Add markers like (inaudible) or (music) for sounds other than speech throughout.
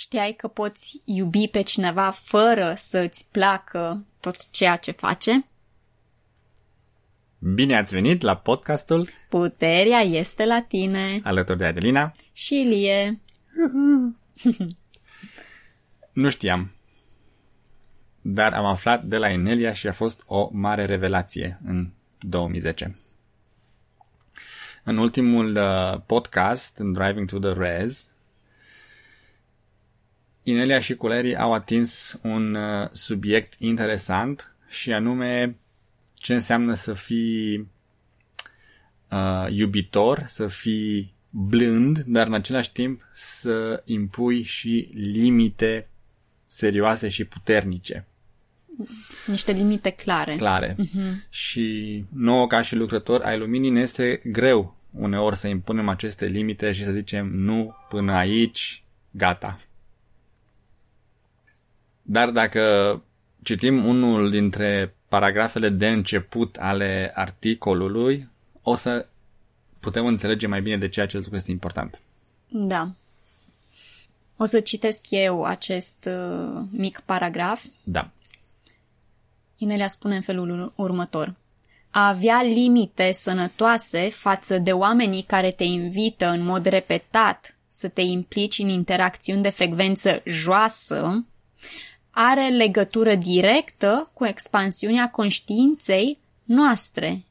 Știai că poți iubi pe cineva fără să îți placă tot ceea ce face? Bine ați venit la podcastul Puterea este la tine alături de Adelina. și Ilie. (laughs) Nu știam, dar am aflat de la Inelia și a fost o mare revelație în 2010. În ultimul uh, podcast, în Driving to the Res, Inelia și Culerii au atins un uh, subiect interesant și anume ce înseamnă să fii uh, iubitor, să fii blând, dar în același timp să impui și limite serioase și puternice, Niște limite clare. clare. Uh-huh. Și nouă ca și lucrători ai luminii ne este greu uneori să impunem aceste limite și să zicem nu până aici, gata. Dar dacă citim unul dintre paragrafele de început ale articolului, o să putem înțelege mai bine de ce acest lucru este important. Da. O să citesc eu acest uh, mic paragraf. Da. Inelia spune în felul următor. A avea limite sănătoase față de oamenii care te invită în mod repetat să te implici în interacțiuni de frecvență joasă are legătură directă cu expansiunea conștiinței noastre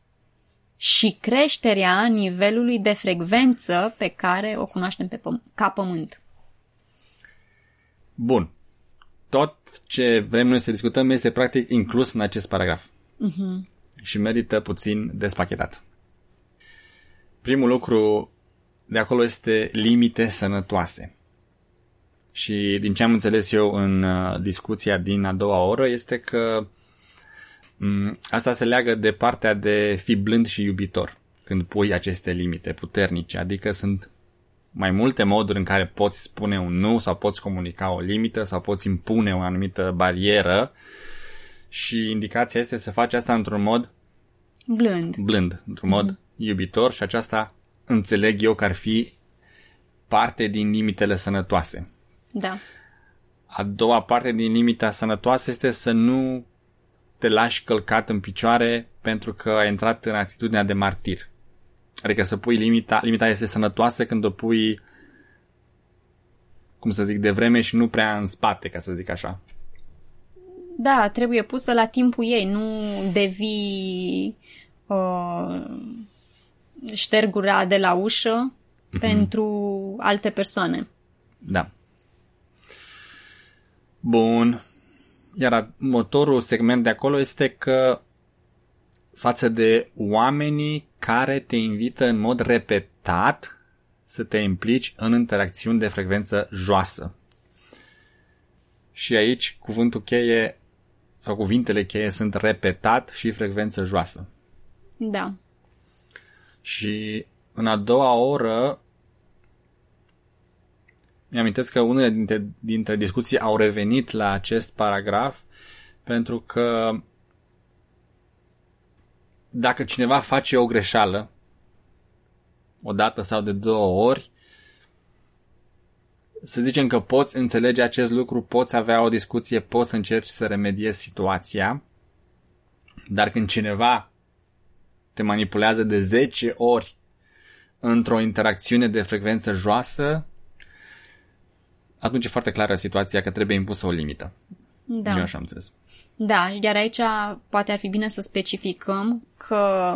și creșterea nivelului de frecvență pe care o cunoaștem pe păm- ca pământ. Bun. Tot ce vrem noi să discutăm este practic inclus în acest paragraf. Uh-huh. Și merită puțin despachetat. Primul lucru de acolo este limite sănătoase. Și din ce am înțeles eu în uh, discuția din a doua oră este că m, asta se leagă de partea de fi blând și iubitor când pui aceste limite puternice, adică sunt mai multe moduri în care poți spune un nu sau poți comunica o limită sau poți impune o anumită barieră și indicația este să faci asta într-un mod Blând. blând, într-un mod mm-hmm. iubitor și aceasta înțeleg eu că ar fi parte din limitele sănătoase. Da. A doua parte din limita sănătoasă este să nu te lași călcat în picioare pentru că ai intrat în atitudinea de martir. Adică să pui limita, limita este sănătoasă când o pui, cum să zic, de vreme și nu prea în spate, ca să zic așa. Da, trebuie pusă la timpul ei, nu devii uh, ștergura de la ușă mm-hmm. pentru alte persoane. Da. Bun. Iar motorul segment de acolo este că față de oamenii care te invită în mod repetat să te implici în interacțiuni de frecvență joasă. Și aici cuvântul cheie sau cuvintele cheie sunt repetat și frecvență joasă. Da. Și în a doua oră mi-amintesc că unele dintre, dintre discuții au revenit la acest paragraf pentru că dacă cineva face o greșeală o dată sau de două ori, să zicem că poți înțelege acest lucru, poți avea o discuție, poți să încerci să remediezi situația, dar când cineva te manipulează de 10 ori într-o interacțiune de frecvență joasă, atunci e foarte clară situația că trebuie impusă o limită. Da. Eu așa am înțeles. Da, iar aici poate ar fi bine să specificăm că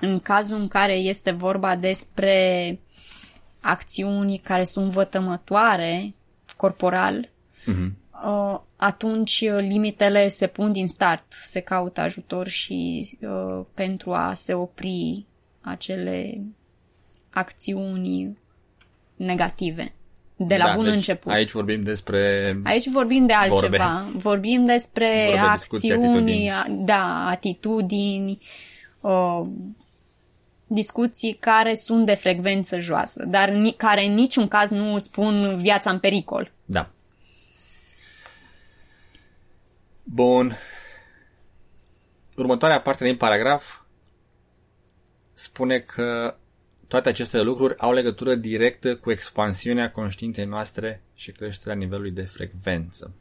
în cazul în care este vorba despre acțiuni care sunt vătămătoare corporal, Mhm. uh, atunci limitele se pun din start, se caută ajutor și uh, pentru a se opri acele acțiuni negative de la da, bun deci început. Aici vorbim despre... Aici vorbim de altceva. Vorbe. Vorbim despre Vorbe, discuții, acțiuni, atitudini. da, atitudini, uh, discuții care sunt de frecvență joasă, dar ni- care în niciun caz nu îți pun viața în pericol. Da. Bun. Următoarea parte din paragraf spune că toate aceste lucruri au legătură directă cu expansiunea conștiinței noastre și creșterea nivelului de frecvență.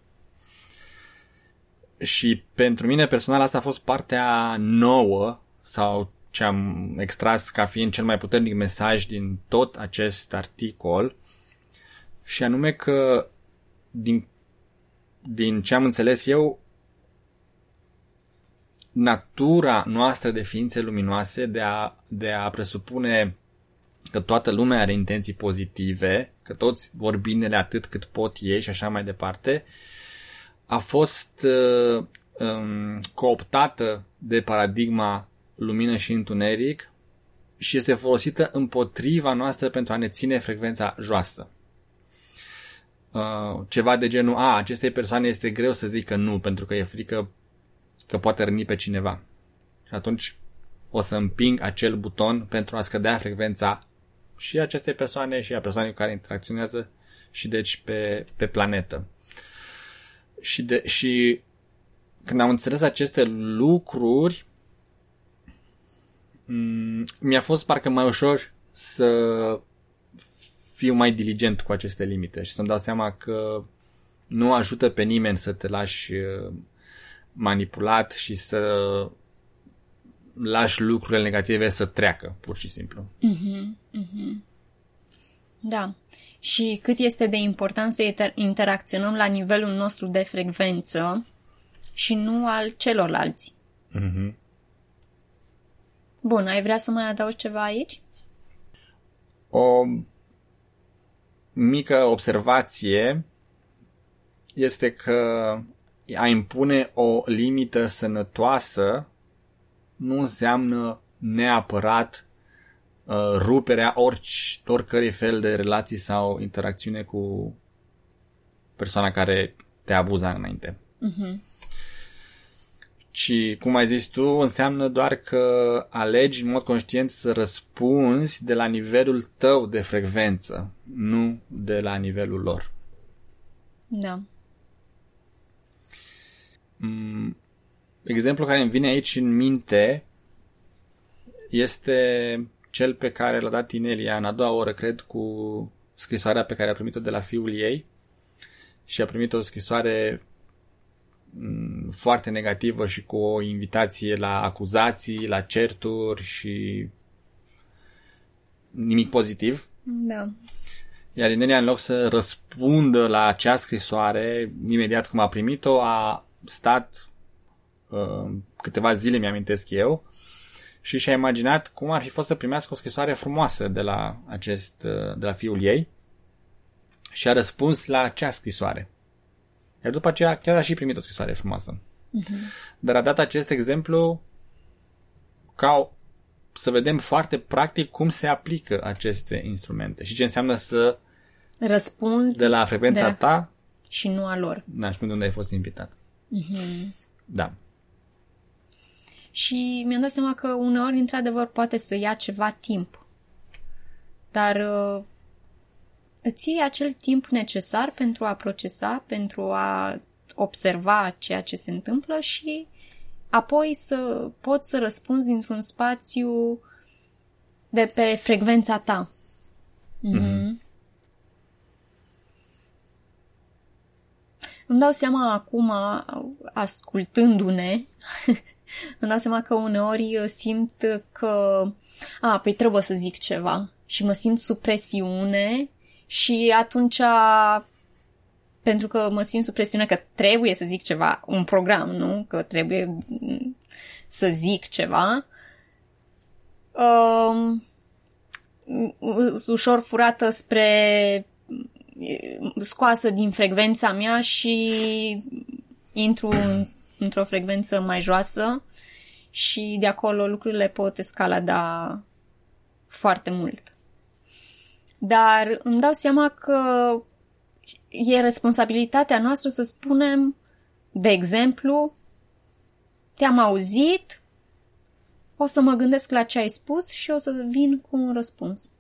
Și pentru mine personal asta a fost partea nouă sau ce am extras ca fiind cel mai puternic mesaj din tot acest articol și anume că din, din ce am înțeles eu natura noastră de ființe luminoase de a, de a presupune că toată lumea are intenții pozitive, că toți vor binele atât cât pot ei și așa mai departe, a fost uh, um, cooptată de paradigma lumină și întuneric și este folosită împotriva noastră pentru a ne ține frecvența joasă. Uh, ceva de genul, a, acestei persoane este greu să zică nu, pentru că e frică că poate răni pe cineva. Și atunci o să împing acel buton pentru a scădea frecvența și acestei persoane și a persoanei cu care interacționează și deci pe, pe planetă. Și, de, și când am înțeles aceste lucruri, mm, mi-a fost parcă mai ușor să fiu mai diligent cu aceste limite și să-mi dau seama că nu ajută pe nimeni să te lași uh, manipulat și să lași lucrurile negative să treacă, pur și simplu. Mm-hmm, mm-hmm. Da. Și cât este de important să inter- interacționăm la nivelul nostru de frecvență și nu al celorlalți. Mm-hmm. Bun, ai vrea să mai adaugi ceva aici? O mică observație este că a impune o limită sănătoasă nu înseamnă neapărat uh, ruperea orice, oricărui fel de relații sau interacțiune cu persoana care te abuza înainte. Uh-huh. Ci, cum ai zis tu, înseamnă doar că alegi în mod conștient să răspunzi de la nivelul tău de frecvență, nu de la nivelul lor. Da. Mm, exemplul care îmi vine aici în minte este cel pe care l-a dat Inelia în a doua oră, cred, cu scrisoarea pe care a primit-o de la fiul ei și a primit o scrisoare mm, foarte negativă și cu o invitație la acuzații, la certuri și nimic pozitiv. Da. Iar Inelia, în loc să răspundă la acea scrisoare, imediat cum a primit-o, a stat uh, câteva zile, mi-amintesc eu, și și-a imaginat cum ar fi fost să primească o scrisoare frumoasă de la, acest, uh, de la fiul ei și a răspuns la acea scrisoare. Iar după aceea chiar a și primit o scrisoare frumoasă. Uh-huh. Dar a dat acest exemplu ca să vedem foarte practic cum se aplică aceste instrumente și ce înseamnă să răspunzi de la frecvența de la... ta și nu a lor. Da, și unde ai fost invitat. Mm-hmm. Da. Și mi-am dat seama că uneori, într-adevăr, poate să ia ceva timp. Dar uh, îți iei acel timp necesar pentru a procesa, pentru a observa ceea ce se întâmplă și apoi să poți să răspunzi dintr-un spațiu de pe frecvența ta. Mm-hmm. Îmi dau seama acum, ascultându-ne, (laughs) (laughs) îmi dau seama că uneori simt că, a, păi trebuie să zic ceva și mă simt sub presiune și atunci, pentru că mă simt sub presiune că trebuie să zic ceva, un program, nu? Că trebuie să zic ceva, um, ușor furată spre scoasă din frecvența mea și intru în, într-o frecvență mai joasă și de acolo lucrurile pot escalada foarte mult. Dar îmi dau seama că e responsabilitatea noastră să spunem, de exemplu, te-am auzit, o să mă gândesc la ce ai spus și o să vin cu un răspuns.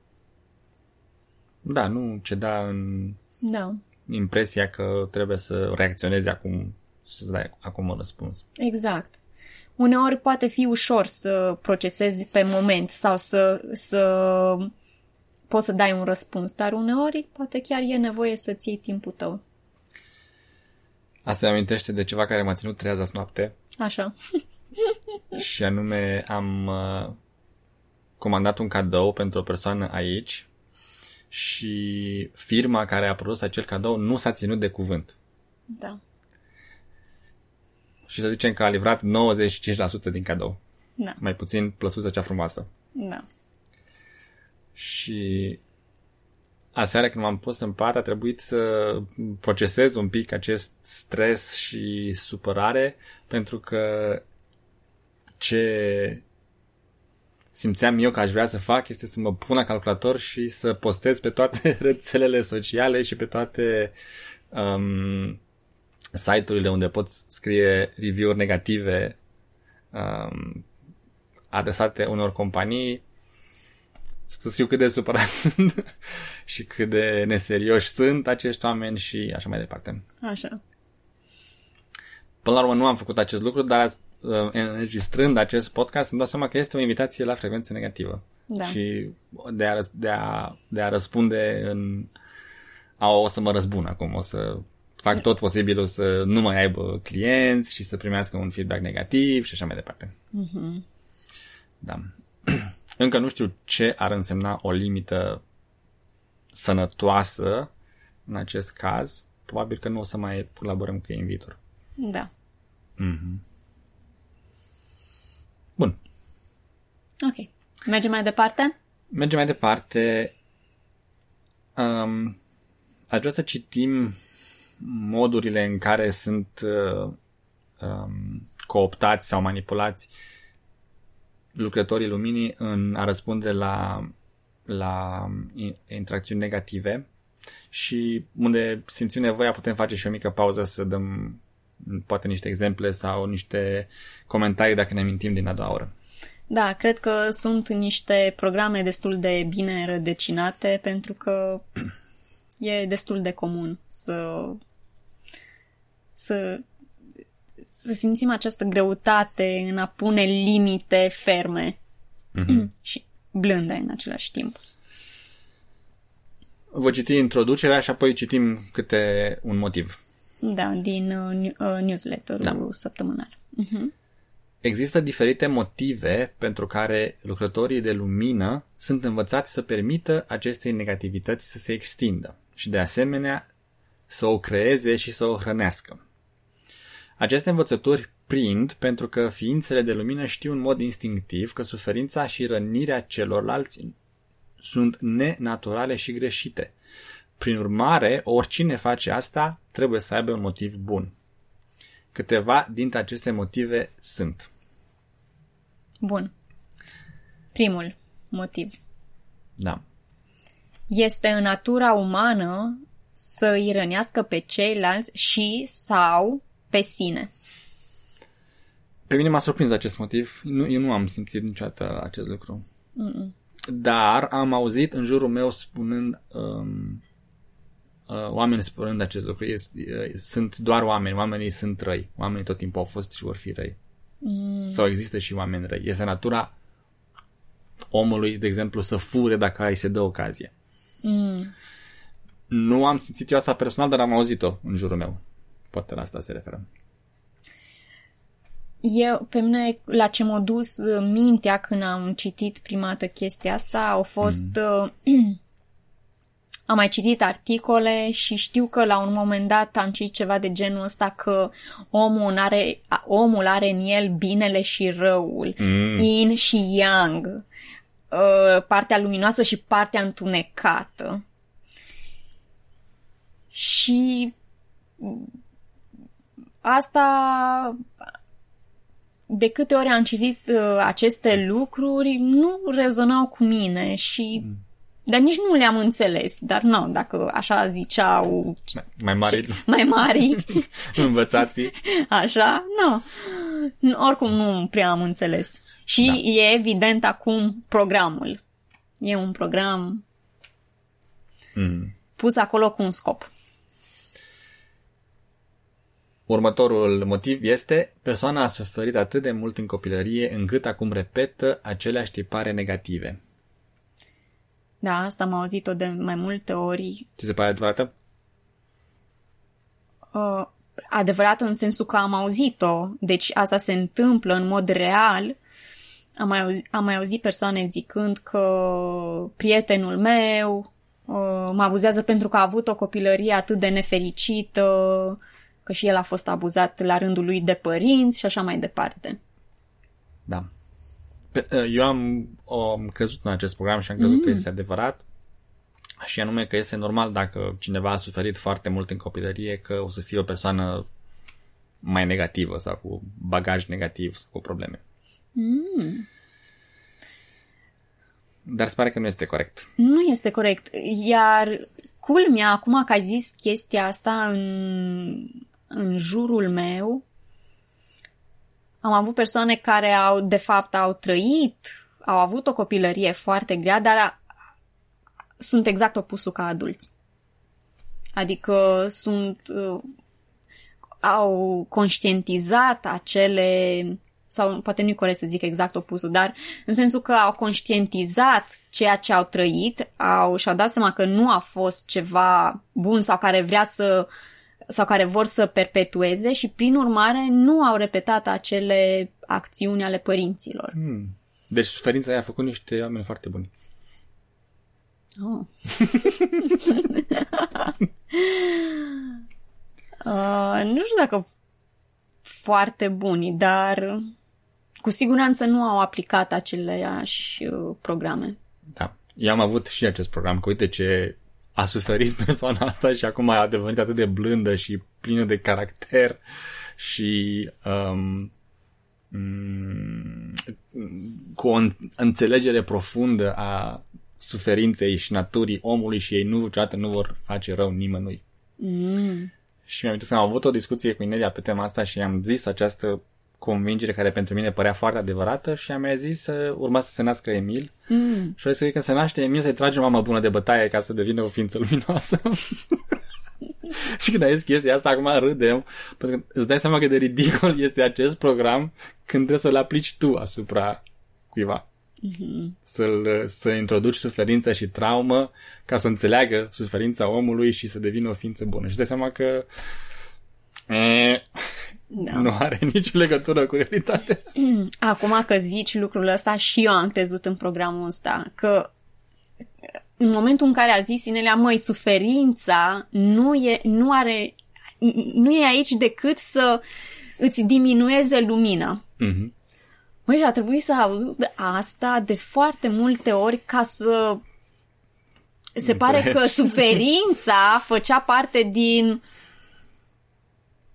Da, nu ceda în da. impresia că trebuie să reacționezi acum să dai acum un răspuns. Exact. Uneori poate fi ușor să procesezi pe moment sau să, să poți să dai un răspuns, dar uneori poate chiar e nevoie să-ți iei timpul tău. Asta îmi amintește de ceva care m-a ținut treaz azi noapte Așa. (laughs) și anume am uh, comandat un cadou pentru o persoană aici și firma care a produs acel cadou nu s-a ținut de cuvânt. Da. Și să zicem că a livrat 95% din cadou. Da. Mai puțin plăsuța cea frumoasă. Da. Și aseară când m-am pus în pat a trebuit să procesez un pic acest stres și supărare pentru că ce simțeam eu că aș vrea să fac este să mă pun la calculator și să postez pe toate (laughs) rețelele sociale și pe toate um, site-urile unde pot scrie review-uri negative um, adresate unor companii să scriu cât de supărat (laughs) sunt și cât de neserioși sunt acești oameni și așa mai departe. Așa. Până la urmă nu am făcut acest lucru, dar uh, înregistrând acest podcast îmi dau seama că este o invitație la frecvență negativă. Da. Și de a, răs- de, a, de a răspunde în... A, o să mă răzbun acum, o să fac tot posibilul să nu mai aibă clienți și să primească un feedback negativ și așa mai departe. Mhm. Da. (clears throat) Încă nu știu ce ar însemna o limită sănătoasă în acest caz. Probabil că nu o să mai colaborăm cu ei în viitor. Da. Bun. Ok. Mergem mai departe? Mergem mai departe. Um, aș vrea să citim modurile în care sunt uh, um, cooptați sau manipulați lucrătorii luminii în a răspunde la, la in- interacțiuni negative și unde simțim nevoia putem face și o mică pauză să dăm poate niște exemple sau niște comentarii dacă ne mintim din a doua oră. Da, cred că sunt niște programe destul de bine rădăcinate pentru că (clears throat) e destul de comun să să să simțim această greutate în a pune limite ferme Mhm. (clears throat) și blânde în același timp. Voi citi introducerea și apoi citim câte un motiv. Da, din uh, new- uh, newsletterul Da. da. săptămânal. Există diferite motive pentru care lucrătorii de lumină sunt învățați să permită acestei negativități să se extindă și de asemenea să o creeze și să o hrănească. Aceste învățături prind pentru că ființele de lumină știu în mod instinctiv că suferința și rănirea celorlalți sunt nenaturale și greșite. Prin urmare, oricine face asta trebuie să aibă un motiv bun. Câteva dintre aceste motive sunt Bun. Primul motiv. Da. Este în natura umană să îi rănească pe ceilalți și sau pe sine. Pe mine m-a surprins acest motiv. Nu, eu nu am simțit niciodată acest lucru. Mm-mm. Dar am auzit în jurul meu spunând um, uh, oameni spunând acest lucru. E, e, sunt doar oameni, oamenii sunt răi. Oamenii tot timpul au fost și vor fi răi. Mm. Sau există și oameni răi. Este natura omului, de exemplu, să fure dacă îi se dă ocazie. Mm. Nu am simțit eu asta personal, dar am auzit-o în jurul meu. Poate la asta se referă. Eu, pe mine, la ce m-a dus uh, mintea când am citit prima dată chestia asta, au fost... Mm. (clears throat) am mai citit articole și știu că la un moment dat am citit ceva de genul ăsta că omul are, omul are în el binele și răul, mm. yin și yang, uh, partea luminoasă și partea întunecată. Și asta de câte ori am citit uh, aceste lucruri, nu rezonau cu mine și... Mm. Dar nici nu le-am înțeles. Dar nu, dacă așa ziceau... Mai mari. Mai mari. (laughs) învățații. Așa, nu. Oricum nu prea am înțeles. Și da. e evident acum programul. E un program mm. pus acolo cu un scop. Următorul motiv este persoana a suferit atât de mult în copilărie încât acum repetă aceleași tipare negative. Da, asta am auzit-o de mai multe ori. Ți se pare adevărată? Uh, adevărată în sensul că am auzit-o, deci asta se întâmplă în mod real. Am mai auzit, am mai auzit persoane zicând că prietenul meu uh, mă abuzează pentru că a avut o copilărie atât de nefericită, că și el a fost abuzat la rândul lui de părinți și așa mai departe. Da. Pe, uh, eu am, am crezut în acest program și am crezut mm. că este adevărat și anume că este normal dacă cineva a suferit foarte mult în copilărie că o să fie o persoană mai negativă sau cu bagaj negativ sau cu probleme. Mm. Dar se pare că nu este corect. Nu este corect. Iar culmea, acum că ai zis chestia asta în, în jurul meu, am avut persoane care au, de fapt, au trăit, au avut o copilărie foarte grea, dar sunt exact opusul ca adulți. Adică sunt uh, au conștientizat acele sau poate nu-i corect să zic exact opusul, dar în sensul că au conștientizat ceea ce au trăit, au, și-au dat seama că nu a fost ceva bun sau care vrea să sau care vor să perpetueze și prin urmare nu au repetat acele acțiuni ale părinților. Hmm. Deci suferința aia a făcut niște oameni foarte buni. Oh. (laughs) uh, nu știu dacă foarte buni, dar cu siguranță nu au aplicat aceleași uh, programe. Da. Eu am avut și acest program, că uite ce a suferit (laughs) persoana asta și acum a devenit atât de blândă și plină de caracter și um, mm, cu o înțelegere profundă a suferinței și naturii omului și ei nu, niciodată nu vor face rău nimănui. Mm. Și mi-am că am avut o discuție cu Inelia pe tema asta și am zis această convingere care pentru mine părea foarte adevărată și am zis să urma să se nască Emil mm. și o să când se naște Emil să-i trage mama bună de bătaie ca să devină o ființă luminoasă. (laughs) și când ai zis chestia asta, acum râdem, pentru că îți dai seama că de ridicol este acest program când trebuie să-l aplici tu asupra cuiva. Mm-hmm. Să-l, să introduci suferință și traumă ca să înțeleagă suferința omului și să devină o ființă bună. Și dai seama că e, da. nu are nicio legătură cu realitatea. (clears throat) Acum că zici lucrul ăsta și eu am crezut în programul ăsta, că în momentul în care a zis Inelea, măi, suferința nu, e, nu are nu e aici decât să îți diminueze lumina. Mm-hmm. Măi, a trebuit să aud asta de foarte multe ori ca să... Se pare că suferința făcea parte din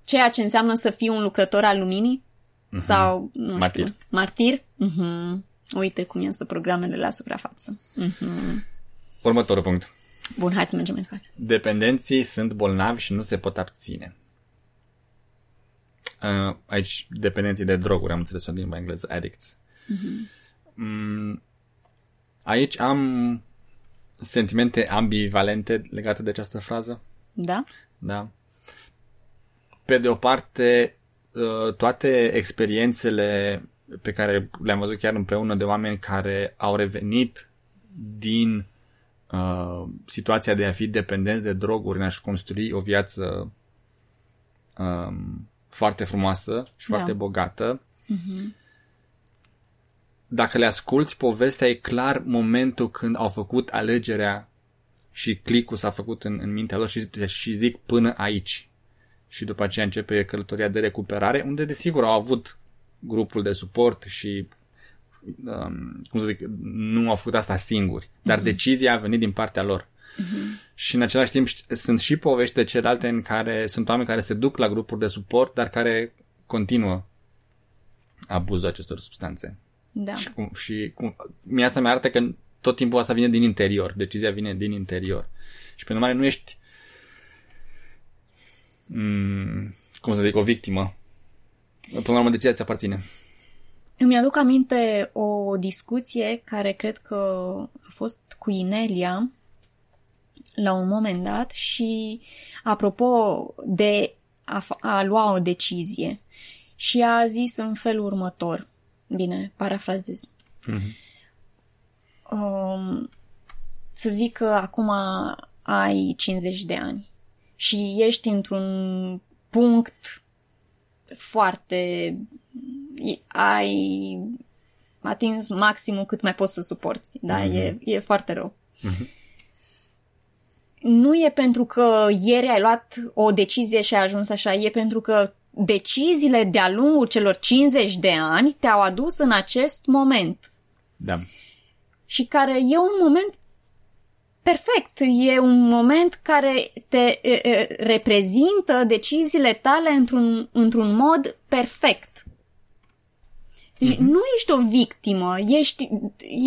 ceea ce înseamnă să fii un lucrător al luminii? Mm-hmm. Sau, nu Martir. știu, martir? Mm-hmm. Uite cum iasă programele la suprafață. Mm-hmm. Următorul punct. Bun, hai să mergem mai departe. Dependenții sunt bolnavi și nu se pot abține. Uh, aici dependenții de droguri, am înțeles-o din limba engleză, addicts. Mm-hmm. Mm, aici am sentimente ambivalente legate de această frază. Da? Da. Pe de o parte, uh, toate experiențele pe care le-am văzut chiar împreună de oameni care au revenit din uh, situația de a fi dependenți de droguri, în a-și construi o viață um, foarte frumoasă și da. foarte bogată. Mm-hmm. Dacă le asculți, povestea e clar momentul când au făcut alegerea și clicul s-a făcut în, în mintea lor și, și zic până aici. Și după aceea începe călătoria de recuperare, unde desigur au avut grupul de suport și um, cum să zic, nu au făcut asta singuri, dar mm-hmm. decizia a venit din partea lor. Uh-huh. Și în același timp sunt și povești de celelalte în care sunt oameni care se duc la grupuri de suport, dar care continuă abuzul acestor substanțe. Da. Și, cum, și cum, mie asta mi arată că tot timpul asta vine din interior. Decizia vine din interior. Și pe urmare nu ești mm, cum să zic, o victimă. Până la urmă, decizia ți aparține. Îmi aduc aminte o discuție care cred că a fost cu Inelia la un moment dat și apropo de a, a lua o decizie și a zis în felul următor. Bine, parafrazez. Mm-hmm. Um, să zic că acum ai 50 de ani și ești într-un punct foarte... ai atins maximul cât mai poți să suporți, da? Mm-hmm. E, e foarte rău. Mm-hmm. Nu e pentru că ieri ai luat o decizie și ai ajuns așa, e pentru că deciziile de-a lungul celor 50 de ani te-au adus în acest moment. Da. Și care e un moment perfect. E un moment care te e, e, reprezintă deciziile tale într-un, într-un mod perfect. Deci mm-hmm. nu ești o victimă, ești,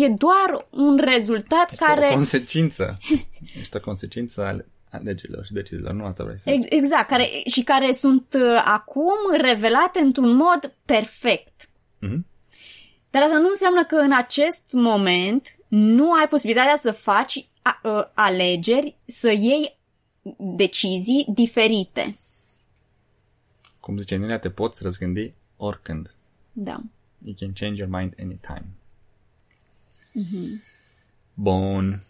e doar un rezultat ești care... o consecință. (laughs) ești o consecință ale legilor și deciziilor, nu asta vrei să Exact, care, și care sunt uh, acum revelate într-un mod perfect. Mm-hmm. Dar asta nu înseamnă că în acest moment nu ai posibilitatea să faci a, a, uh, alegeri, să iei decizii diferite. Cum zice Nelia, te poți răzgândi oricând. Da. You can change your mind anytime. Mm-hmm. Bun.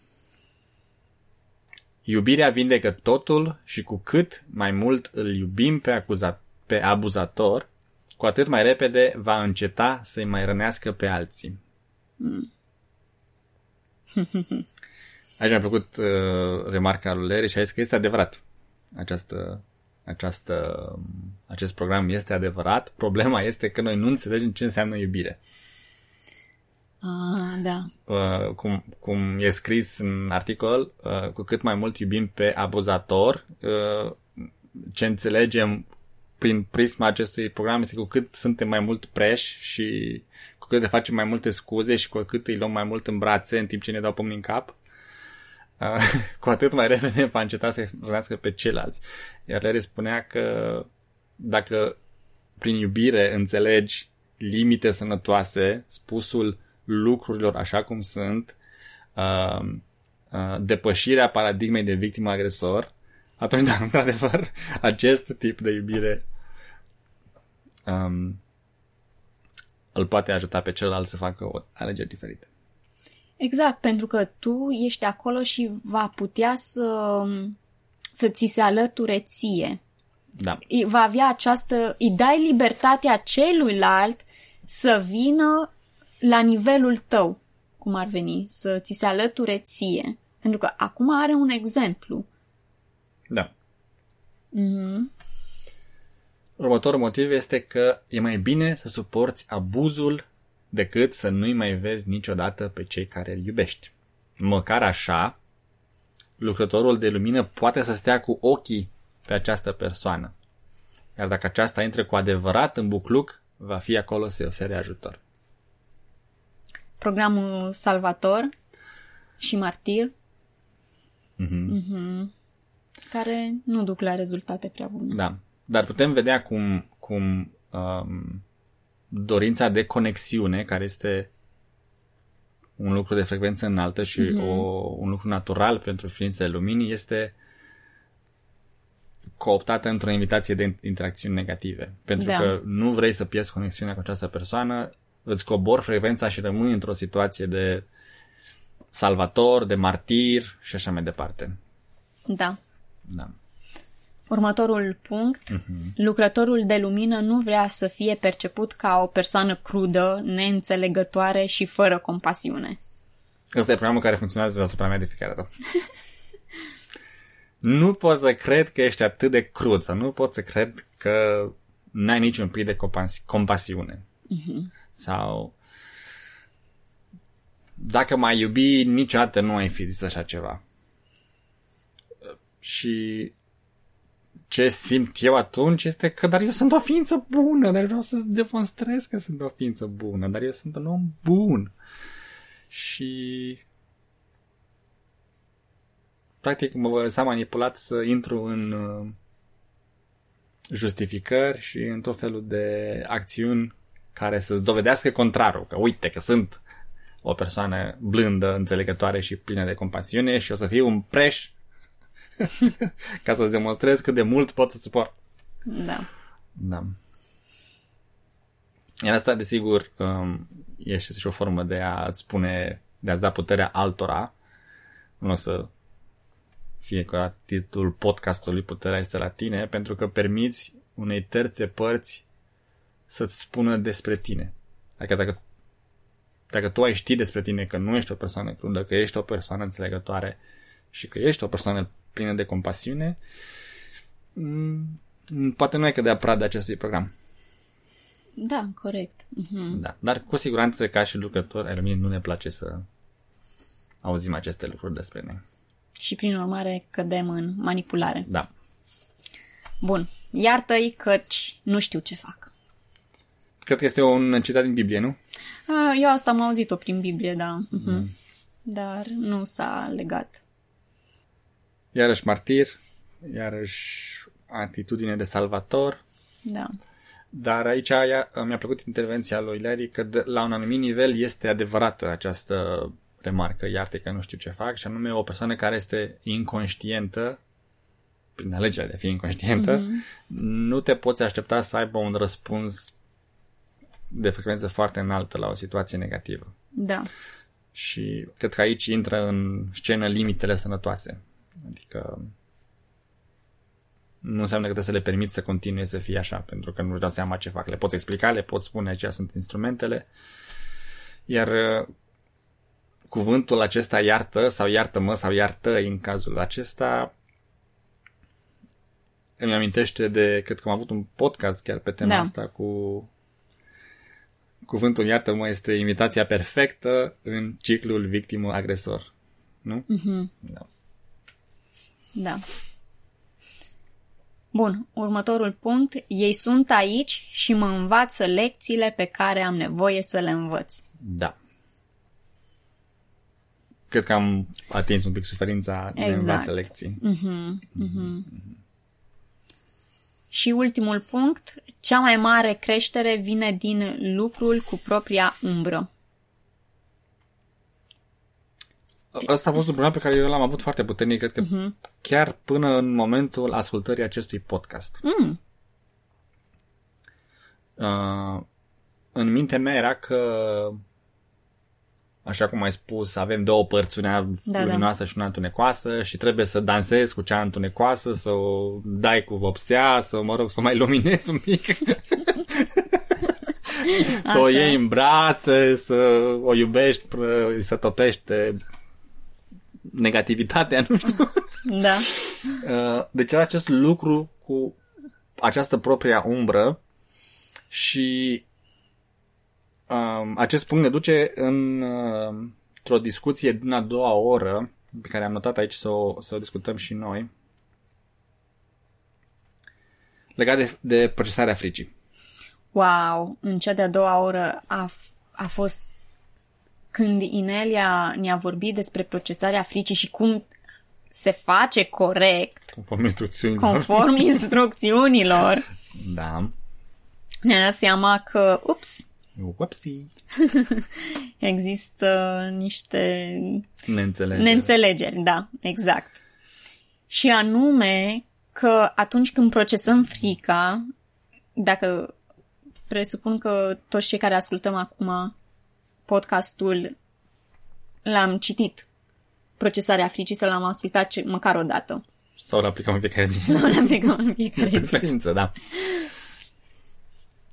Iubirea vindecă totul și cu cât mai mult îl iubim pe, acuzat, pe abuzator, cu atât mai repede va înceta să-i mai rănească pe alții. Mm. (laughs) Aici mi-a plăcut uh, remarca lui Larry și a zis că este adevărat. Această, această, acest program este adevărat. Problema este că noi nu înțelegem ce înseamnă iubire. Ah, da. Uh, cum, cum e scris în articol, uh, cu cât mai mult iubim pe abuzator, uh, ce înțelegem prin prisma acestui program este cu cât suntem mai mult preși și cu cât le facem mai multe scuze și cu cât îi luăm mai mult în brațe în timp ce ne dau pumni în cap, uh, (laughs) cu atât mai repede va înceta să rănească pe ceilalți. Iar Larry spunea că dacă prin iubire înțelegi limite sănătoase, spusul lucrurilor așa cum sunt, uh, uh, depășirea paradigmei de victimă-agresor, atunci, (laughs) da, într-adevăr, acest tip de iubire um, îl poate ajuta pe celălalt să facă o alegere diferită. Exact, pentru că tu ești acolo și va putea să, să ți se alăture ție. Da. Va avea această, îi dai libertatea celuilalt să vină la nivelul tău, cum ar veni, să ți se alăture ție. Pentru că acum are un exemplu. Da. Mm-hmm. Următorul motiv este că e mai bine să suporți abuzul decât să nu-i mai vezi niciodată pe cei care îl iubești. Măcar așa, lucrătorul de lumină poate să stea cu ochii pe această persoană. Iar dacă aceasta intră cu adevărat în bucluc, va fi acolo să-i ofere ajutor programul Salvator și Martir, mm-hmm. Mm-hmm. care nu duc la rezultate prea bune. Da, dar putem vedea cum, cum um, dorința de conexiune, care este un lucru de frecvență înaltă și mm-hmm. o, un lucru natural pentru ființele luminii, este cooptată într-o invitație de interacțiuni negative. Pentru da. că nu vrei să pierzi conexiunea cu această persoană, îți cobor frecvența și rămâi într-o situație de salvator, de martir și așa mai departe. Da. Da. Următorul punct. Uh-huh. Lucrătorul de lumină nu vrea să fie perceput ca o persoană crudă, neînțelegătoare și fără compasiune. Ăsta e programul care funcționează asupra mea de fiecare dată. (laughs) nu pot să cred că ești atât de crud sau nu pot să cred că n-ai niciun pic de compasi- compasiune. Uh-huh. Sau dacă m-ai iubi, niciodată nu ai fi zis așa ceva. Și ce simt eu atunci este că dar eu sunt o ființă bună, dar vreau să demonstrez că sunt o ființă bună, dar eu sunt un om bun. Și practic mă lăsa manipulat să intru în uh, justificări și în tot felul de acțiuni care să-ți dovedească contrarul, că uite că sunt o persoană blândă, înțelegătoare și plină de compasiune și o să fiu un preș (laughs) ca să-ți demonstrez cât de mult pot să suport. Da. Da. Iar asta, desigur, um, este și o formă de a-ți spune, de a-ți da puterea altora, nu o să fie ca titlul podcastului Puterea este la tine, pentru că permiți unei terțe părți să-ți spună despre tine. Adică dacă, dacă tu ai ști despre tine că nu ești o persoană crudă, că ești o persoană înțelegătoare și că ești o persoană plină de compasiune, mm, poate nu ai cădea de acestui program. Da, corect. Uh-huh. Da. Dar cu siguranță, ca și lucrător, ai mie nu ne place să auzim aceste lucruri despre noi. Și prin urmare cădem în manipulare. Da. Bun. Iartă-i căci nu știu ce fac. Cred că este un citat din Biblie, nu? A, eu asta am auzit-o prin Biblie, da. Uh-huh. Mm. Dar nu s-a legat. Iarăși martir, iarăși atitudine de salvator. Da. Dar aici mi-a plăcut intervenția lui Larry că de, la un anumit nivel este adevărată această remarcă, iarte că nu știu ce fac, și anume o persoană care este inconștientă, prin alegerea de a fi inconștientă, mm-hmm. nu te poți aștepta să aibă un răspuns de frecvență foarte înaltă la o situație negativă. Da. Și cred că aici intră în scenă limitele sănătoase. Adică nu înseamnă că trebuie să le permiți să continue să fie așa, pentru că nu-și dau seama ce fac. Le poți explica, le poți spune, aceia sunt instrumentele. Iar uh, cuvântul acesta iartă sau iartă-mă sau iartă în cazul acesta îmi amintește de, cred că am avut un podcast chiar pe tema da. asta cu cuvântul iartă-mă este imitația perfectă în ciclul victimul-agresor. Nu? Mm-hmm. Da. Da. Bun, următorul punct. Ei sunt aici și mă învață lecțiile pe care am nevoie să le învăț. Da. Cred că am atins un pic suferința exact. de învață lecții. Mm-hmm, mm-hmm. Și ultimul punct, cea mai mare creștere vine din lucrul cu propria umbră. Asta a fost un problem pe care eu l-am avut foarte puternic, cred că uh-huh. chiar până în momentul ascultării acestui podcast. Mm. Uh, în mintea mea era că, așa cum ai spus, avem două părți, una da, da. luminoasă da. și una întunecoasă și trebuie să dansezi cu cea întunecoasă, să o dai cu vopsea, să, mă rog, să o mai luminezi un pic. (laughs) să Așa. o iei în brațe, să o iubești, să topește negativitatea, nu știu. Da. (laughs) Uh, deci era acest lucru cu această propria umbră și um, acest punct ne duce în, uh, într-o discuție din a doua oră, pe care am notat aici să o, să o discutăm și noi, legat de, de procesarea fricii. Wow, în cea de-a doua oră a, a fost când Inelia ne-a vorbit despre procesarea fricii și cum se face corect. Conform instrucțiunilor. Conform (laughs) instrucțiunilor. da. Ne-a dat seama că, ups, Upsi. (laughs) Există niște neînțelegeri. neînțelegeri, da, exact. Și anume că atunci când procesăm frica, dacă presupun că toți cei care ascultăm acum podcastul l-am citit, procesarea fricii, să l-am ascultat ce, măcar o dată. Sau l aplicăm în fiecare zi. Sau l aplicăm în fiecare zi. Preferință, da.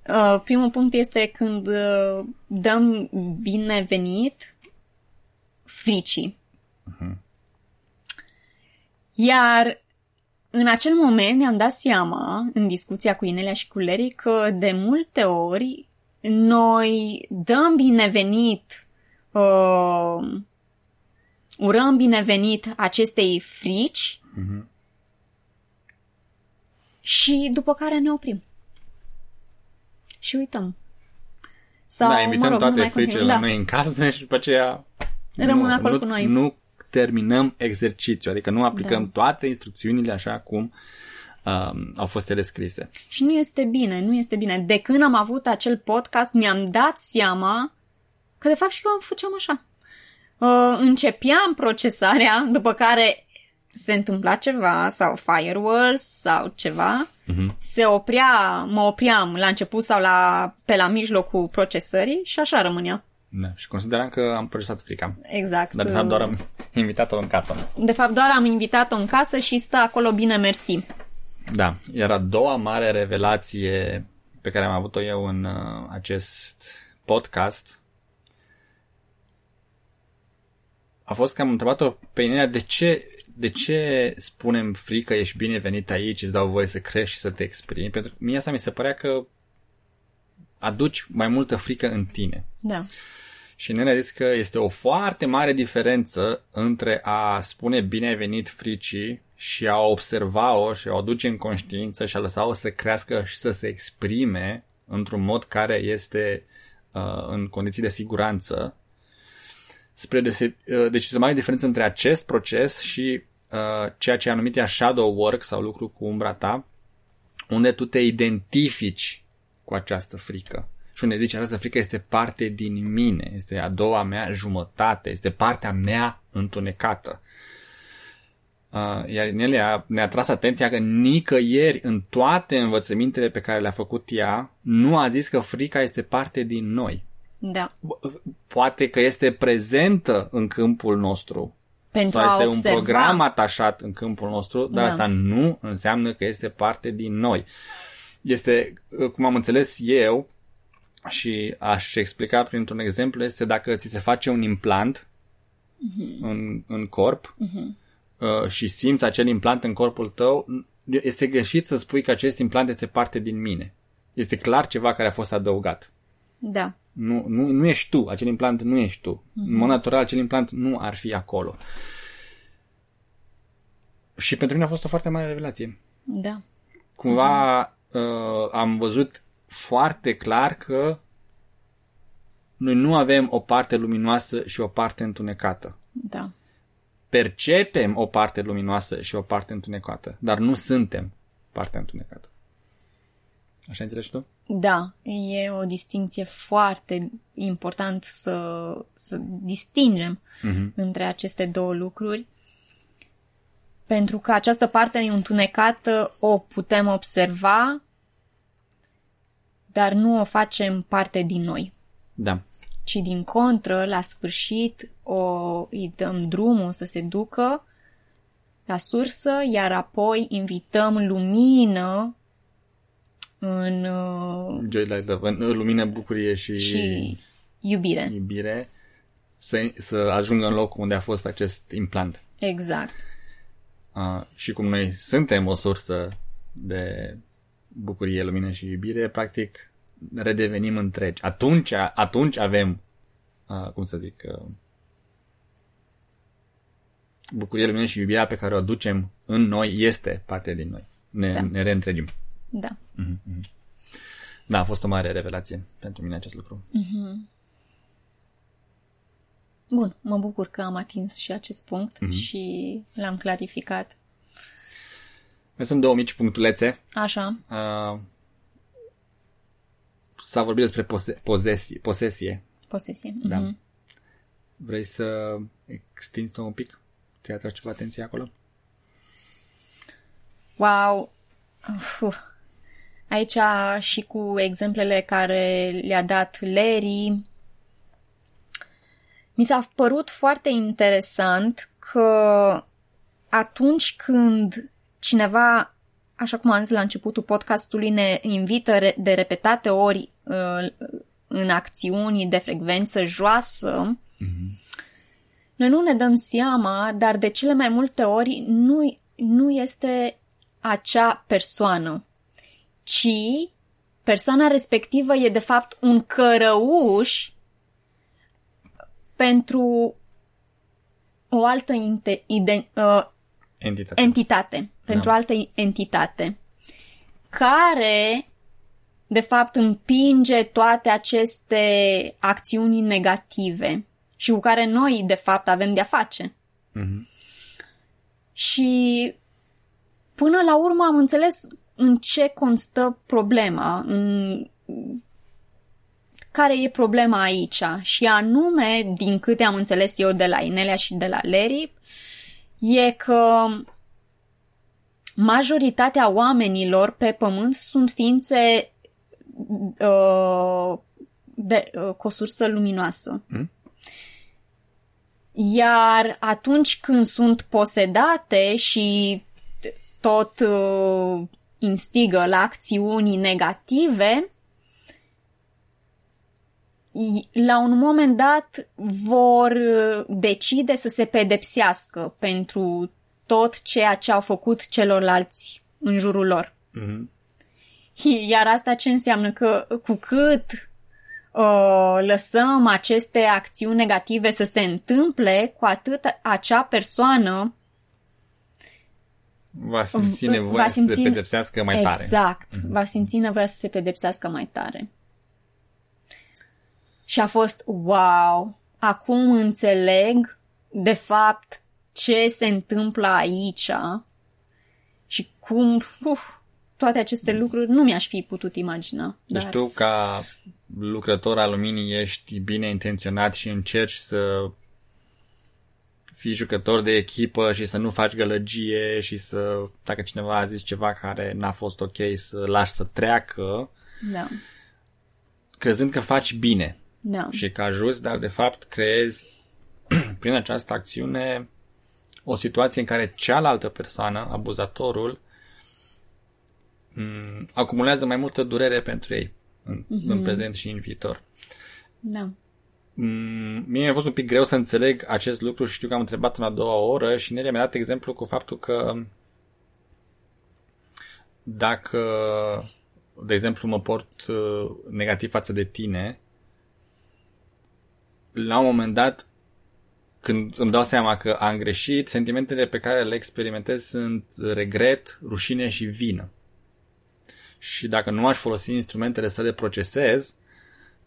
Uh, primul punct este când uh, dăm binevenit fricii. Uh-huh. Iar în acel moment ne-am dat seama, în discuția cu Inelia și cu Larry, că de multe ori noi dăm binevenit, uh, urăm binevenit acestei frici uh-huh. și după care ne oprim. Și uităm. Sau, da, invităm mă rog, toate fricile la da. noi în casă și după aceea rămân nu, acolo nu, cu noi. Nu terminăm exercițiul, adică nu aplicăm da. toate instrucțiunile așa cum um, au fost ele scrise. Și nu este bine, nu este bine. De când am avut acel podcast, mi-am dat seama că de fapt și eu am făceam așa. Uh, începeam procesarea, după care se întâmpla ceva sau firewalls sau ceva, uh-huh. se oprea, mă opream la început sau la, pe la mijlocul procesării și așa rămânea. Da, și consideram că am procesat frica. Exact. Dar de fapt doar am invitat-o în casă. De fapt doar am invitat-o în casă și stă acolo bine mersi. Da, iar a doua mare revelație pe care am avut-o eu în uh, acest podcast a fost că am întrebat-o pe Inelia de ce, de ce spunem frică, ești binevenit aici, îți dau voie să crești și să te exprimi, pentru că mie asta mi se părea că aduci mai multă frică în tine. Da. Și Nene a zis că este o foarte mare diferență între a spune bine ai venit fricii și a observa-o și a o aduce în conștiință și a lăsa-o să crească și să se exprime într-un mod care este uh, în condiții de siguranță. Spre dese- uh, deci este o mare diferență între acest proces și uh, ceea ce a numit ea shadow work sau lucru cu umbra ta, unde tu te identifici cu această frică. Și unde zice, această frică este parte din mine, este a doua mea jumătate, este partea mea întunecată. Uh, iar Nelia ne-a tras atenția că nicăieri în toate învățămintele pe care le-a făcut ea nu a zis că frica este parte din noi. Da. Poate că este prezentă în câmpul nostru. Pentru Sau este a un observa. program atașat în câmpul nostru, dar Da. asta nu înseamnă că este parte din noi. Este, cum am înțeles eu, și aș explica printr-un exemplu, este dacă ți se face un implant în, în corp uh, și simți acel implant în corpul tău, este greșit să spui că acest implant este parte din mine. Este clar ceva care a fost adăugat. Da. Nu, nu, nu ești tu, acel implant nu ești tu. Mm-hmm. În mod natural, acel implant nu ar fi acolo. Și pentru mine a fost o foarte mare revelație. Da. Cumva uh, am văzut foarte clar că noi nu avem o parte luminoasă și o parte întunecată. Da. Percepem o parte luminoasă și o parte întunecată, dar nu suntem partea întunecată. Așa înțelegi tu? Da, e o distinție foarte important să, să distingem Mhm. între aceste două lucruri. Pentru că această parte întunecată o putem observa, dar nu o facem parte din noi. Da. Ci din contră, la sfârșit, o, îi dăm drumul să se ducă la sursă, iar apoi invităm lumină în uh, Joy Light Love, în lumină, bucurie și, și iubire. iubire să, să ajungă în locul unde a fost acest implant. Exact. Uh, și cum noi suntem o sursă de bucurie, lumină și iubire, practic redevenim întregi. Atunci, atunci avem, uh, cum să zic, uh, bucurie, lumină și iubirea pe care o aducem în noi este parte din noi. Ne, Da. ne reîntregim. Da. Da, a fost o mare revelație pentru mine acest lucru. Bun, mă bucur că am atins și acest punct și l-am clarificat. Mai sunt două mici punctulețe. Așa. Uh, s-a vorbit despre pose- posesie, posesie. Posesie. Da. Mhm. Vrei să extinzi tu un pic? Ți-ai atras ceva atenție acolo? Wow! Uf. Aici și cu exemplele care le-a dat Larry, mi s-a părut foarte interesant că atunci când cineva, așa cum am zis la începutul podcastului, ne invită re- de repetate ori uh, în acțiuni de frecvență joasă, noi nu ne dăm seama, dar de cele mai multe ori nu, nu este acea persoană, ci persoana respectivă e de fapt un cărăuș pentru o altă inte, ide, uh, Entitate. entitate, pentru Da. altă entitate, care de fapt împinge toate aceste acțiuni negative și cu care noi de fapt avem de-a face. Mhm. Și până la urmă am înțeles în ce constă problema, în care e problema aici. Și anume, din câte am înțeles eu de la Inelia și de la Larry, e că majoritatea oamenilor pe pământ sunt ființe uh, de, uh, cu o sursă luminoasă. Mm? Iar atunci când sunt posedate și tot uh, instigă la acțiuni negative, la un moment dat vor uh, decide să se pedepsească pentru tot ceea ce au făcut celorlalți în jurul lor. Mm-hmm. (laughs) Iar asta ce înseamnă? Că cu cât uh, lăsăm aceste acțiuni negative să se întâmple, cu atât acea persoană va simți nevoia va simți... să se pedepsească mai exact, tare. Exact. Mm-hmm. Va simți nevoia să se pedepsească mai tare. Și a fost, wow, acum înțeleg de fapt ce se întâmplă aici și cum uf, toate aceste lucruri nu mi-aș fi putut imagina. Deci dar... tu, ca lucrător al luminii, ești bine intenționat și încerci să fii jucător de echipă și să nu faci gălăgie și să, dacă cineva a zis ceva care n-a fost ok, să lași să treacă. Da. Crezând că faci bine. Da. Și că ajuți, dar de fapt creezi (clears throat) prin această acțiune o situație în care cealaltă persoană, abuzatorul, m- acumulează mai multă durere pentru ei în, mm-hmm. în prezent și în viitor. Da. M- mie mi-a fost un pic greu să înțeleg acest lucru și știu că am întrebat în a doua oră și Nelia mi-a dat exemplu cu faptul că dacă, de exemplu, mă port uh, negativ față de tine, la un moment dat când îmi dau seama că am greșit, sentimentele pe care le experimentez sunt regret, rușine și vină. Și dacă nu aș folosi instrumentele să le procesez,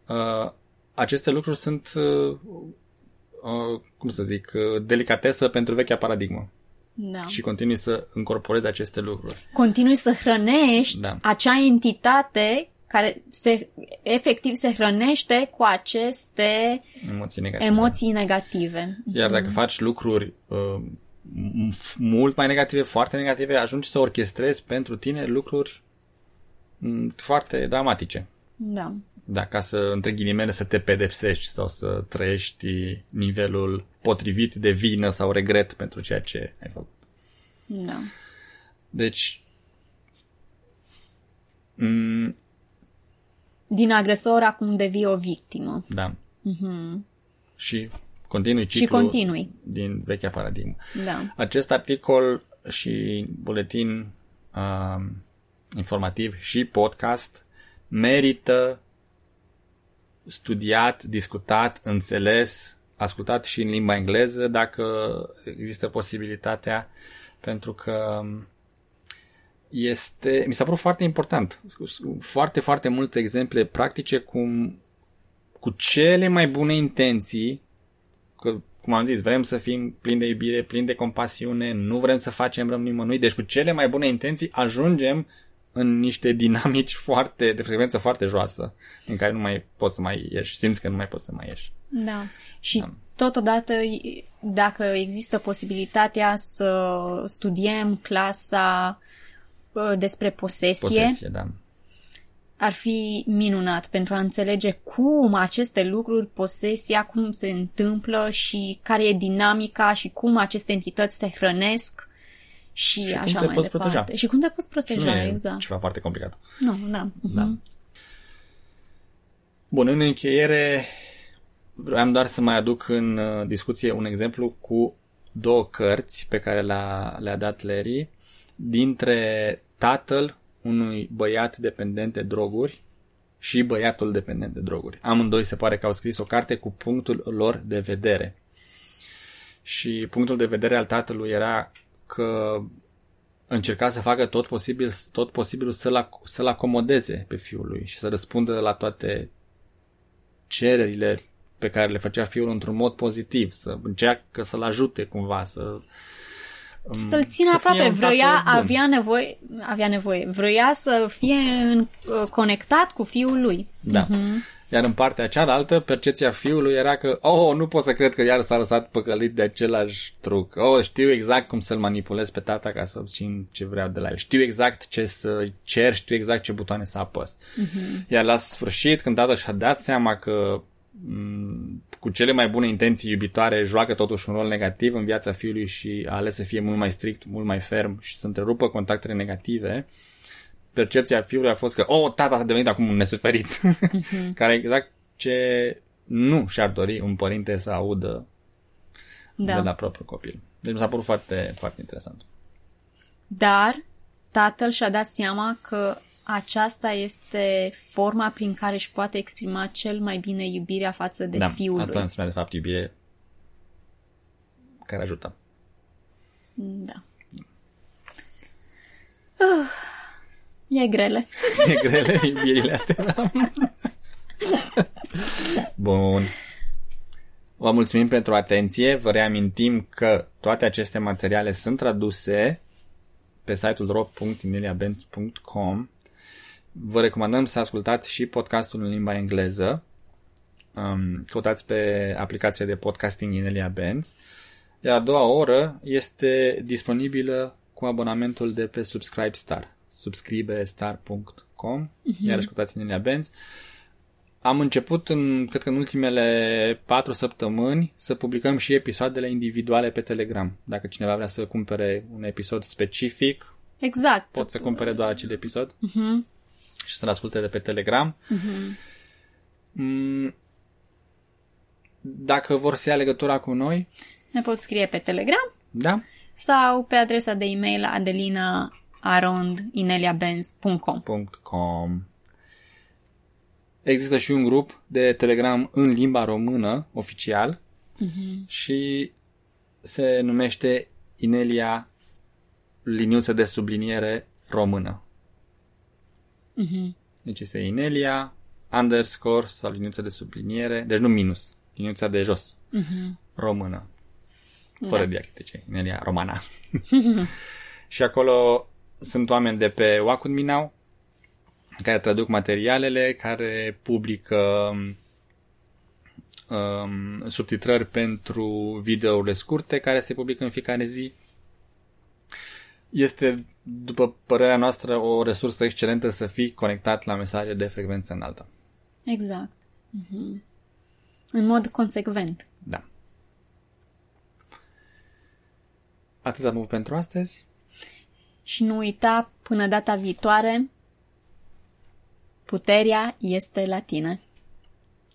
uh, aceste lucruri sunt, uh, uh, cum să zic, uh, delicatesă pentru vechea paradigmă. Da. Și continui să incorporezi aceste lucruri. Continui să hrănești da. acea entitate care se, efectiv se hrănește cu aceste emoții negative. Emoții negative. Iar dacă mm. faci lucruri uh, mult mai negative, foarte negative, ajungi să orchestrezi pentru tine lucruri mm, foarte dramatice. Da. Da, ca să, între ghilimele, să te pedepsești sau să trăiești nivelul potrivit de vină sau regret pentru ceea ce ai făcut. Da. Deci, m- din agresor acum devii o victimă. Da. Mm-hmm. Și continui ciclul și continui. din vechea paradigmă. Da. Acest articol și buletin uh, informativ și podcast merită studiat, discutat, înțeles, ascultat și în limba engleză dacă există posibilitatea, pentru că este, mi s-a părut foarte important. Foarte, foarte multe exemple practice cum cu cele mai bune intenții, că, cum am zis, vrem să fim plini de iubire, plini de compasiune, nu vrem să facem rău nimănui, deci cu cele mai bune intenții ajungem în niște dinamici (laughs) foarte, de frecvență foarte joasă, în care nu mai poți să mai ieși, simți că nu mai poți să mai ieși. Da. Și da. totodată, dacă există posibilitatea să studiem clasa despre posesie. Posesie, da. Ar fi minunat pentru a înțelege cum aceste lucruri, posesia, cum se întâmplă și care e dinamica și cum aceste entități se hrănesc și, și așa cum te mai poți departe. proteja. Și cum te poți proteja, și nu e exact. ceva foarte complicat. Nu, da. da. Uh-huh. Bun, în încheiere vreau doar să mai aduc în uh, discuție un exemplu cu două cărți pe care le-a, le-a dat Larry dintre tatăl unui băiat dependent de droguri și băiatul dependent de droguri. Amândoi se pare că au scris o carte cu punctul lor de vedere. Și punctul de vedere al tatălui era că încerca să facă tot posibil, tot posibilul să-l, să-l acomodeze pe fiul lui și să răspundă la toate cererile pe care le făcea fiul într-un mod pozitiv, să încearcă să-l ajute cumva, să să-l țină să aproape. Vroia, avea nevoie, avea nevoie, vroia să fie în, uh, conectat cu fiul lui. Da. Uh-huh. Iar în partea cealaltă, percepția fiului era că, oh, nu pot să cred că iar s-a lăsat păcălit de același truc. Oh, știu exact cum să-l manipulez pe tata ca să obțin ce vreau de la el. Știu exact ce să cer, știu exact ce butoane să apăs. Uh-huh. Iar la sfârșit, când tata și-a dat seama că mm, cu cele mai bune intenții iubitoare joacă totuși un rol negativ în viața fiului și a ales să fie mult mai strict, mult mai ferm și să întrerupă contactele negative, percepția fiului a fost că, oh, tata a devenit acum un nesuferit, uh-huh. (laughs) care exact ce nu și-ar dori un părinte să audă da. de la propriul copil. Deci mi s-a părut foarte, foarte interesant. Dar tatăl și-a dat seama că aceasta este forma prin care își poate exprima cel mai bine iubirea față de da, fiul asta lui. înseamnă de fapt iubire care ajută. Da. Uh, e grele. (laughs) E grele iubirile astea. Da. Bun. Vă mulțumim pentru atenție. Vă reamintim că toate aceste materiale sunt traduse pe site-ul rock.ineliabenz.com Vă recomandăm să ascultați și podcastul în limba engleză. Um, căutați pe aplicația de podcasting Inelia Benz. Iar a doua oră este disponibilă cu abonamentul de pe Subscribe Star. subscribestar.com uh-huh. Iar ascultați Inelia Benz. Am început, în, cred că în ultimele patru săptămâni, să publicăm și episoadele individuale pe Telegram. Dacă cineva vrea să cumpere un episod specific, Exact. pot să cumpere doar acel episod. Uh-huh și să-l asculte de pe Telegram. Uh-huh. Dacă vor să ia legătura cu noi... Ne pot scrie pe Telegram. Da. Sau pe adresa de e-mail adelinaarondineliabenz.com Există și un grup de Telegram în limba română, oficial, uh-huh. și se numește Inelia liniuță de subliniere română. Uh-huh. Deci este Inelia, underscore sau liniuță de subliniere, deci nu minus, liniuța de jos, uh-huh. română, fără da. diacritice, Inelia romana. (laughs) și acolo sunt oameni de pe Wacud Minau, care traduc materialele, care publică um, subtitrări pentru videourile scurte care se publică în fiecare zi este, după părerea noastră, o resursă excelentă să fii conectat la mesaje de frecvență înaltă. Exact. Mm-hmm. În mod consecvent. Da. Atât am avut pentru astăzi. Și nu uita, până data viitoare, puterea este la tine.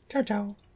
Ciao, ciao!